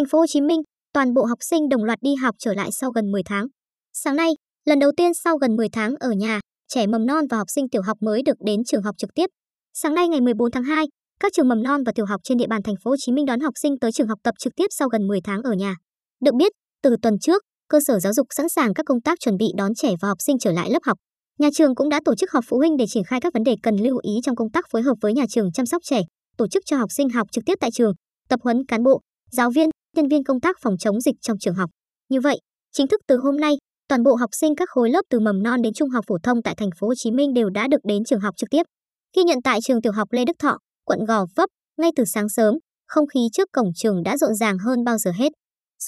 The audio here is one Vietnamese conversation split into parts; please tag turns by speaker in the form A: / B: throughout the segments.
A: Thành phố Hồ Chí Minh, toàn bộ học sinh đồng loạt đi học trở lại sau gần 10 tháng. Sáng nay, lần đầu tiên sau gần 10 tháng ở nhà, trẻ mầm non và học sinh tiểu học mới được đến trường học trực tiếp. Sáng nay ngày 14 tháng 2, các trường mầm non và tiểu học trên địa bàn thành phố Hồ Chí Minh đón học sinh tới trường học tập trực tiếp sau gần 10 tháng ở nhà. Được biết, từ tuần trước, cơ sở giáo dục sẵn sàng các công tác chuẩn bị đón trẻ và học sinh trở lại lớp học. Nhà trường cũng đã tổ chức họp phụ huynh để triển khai các vấn đề cần lưu ý trong công tác phối hợp với nhà trường chăm sóc trẻ, tổ chức cho học sinh học trực tiếp tại trường, tập huấn cán bộ, giáo viên, nhân viên công tác phòng chống dịch trong trường học. Như vậy, chính thức từ hôm nay, toàn bộ học sinh các khối lớp từ mầm non đến trung học phổ thông tại thành phố Hồ Chí Minh đều đã được đến trường học trực tiếp. Ghi nhận tại trường tiểu học Lê Đức Thọ, quận Gò Vấp, ngay từ sáng sớm, không khí trước cổng trường đã rộn ràng hơn bao giờ hết.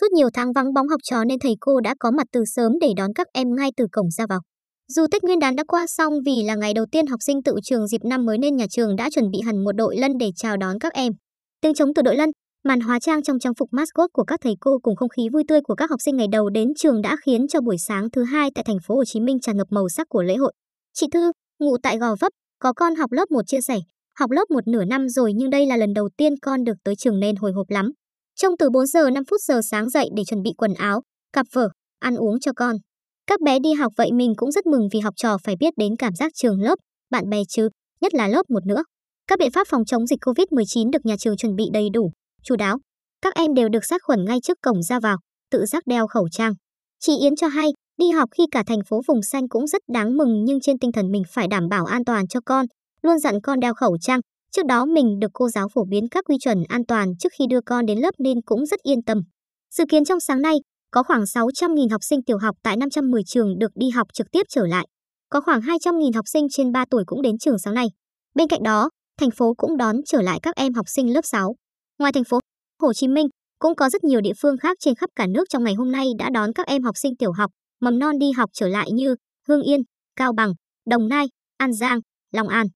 A: Suốt nhiều tháng vắng bóng học trò nên thầy cô đã có mặt từ sớm để đón các em ngay từ cổng ra vào. Dù Tết Nguyên đán đã qua xong vì là ngày đầu tiên học sinh tự trường dịp năm mới nên nhà trường đã chuẩn bị hẳn một đội lân để chào đón các em. Tiếng trống từ đội lân, màn hóa trang trong trang phục mascot của các thầy cô cùng không khí vui tươi của các học sinh ngày đầu đến trường đã khiến cho buổi sáng thứ hai tại thành phố Hồ Chí Minh tràn ngập màu sắc của lễ hội. Chị Thư, ngụ tại Gò Vấp, có con học lớp 1 chia sẻ, học lớp một nửa năm rồi nhưng đây là lần đầu tiên con được tới trường nên hồi hộp lắm. Trông từ 4 giờ 5 phút giờ sáng dậy để chuẩn bị quần áo, cặp vở, ăn uống cho con. Các bé đi học vậy mình cũng rất mừng vì học trò phải biết đến cảm giác trường lớp, bạn bè chứ, nhất là lớp một nữa. Các biện pháp phòng chống dịch COVID-19 được nhà trường chuẩn bị đầy đủ, chu đáo. Các em đều được sát khuẩn ngay trước cổng ra vào, tự giác đeo khẩu trang. Chị Yến cho hay, đi học khi cả thành phố vùng xanh cũng rất đáng mừng nhưng trên tinh thần mình phải đảm bảo an toàn cho con, luôn dặn con đeo khẩu trang. Trước đó mình được cô giáo phổ biến các quy chuẩn an toàn trước khi đưa con đến lớp nên cũng rất yên tâm. Dự kiến trong sáng nay, có khoảng 600.000 học sinh tiểu học tại 510 trường được đi học trực tiếp trở lại. Có khoảng 200.000 học sinh trên 3 tuổi cũng đến trường sáng nay. Bên cạnh đó, thành phố cũng đón trở lại các em học sinh lớp 6. Ngoài thành phố Hồ Chí Minh, cũng có rất nhiều địa phương khác trên khắp cả nước trong ngày hôm nay đã đón các em học sinh tiểu học, mầm non đi học trở lại như Hương Yên, Cao Bằng, Đồng Nai, An Giang, Long An.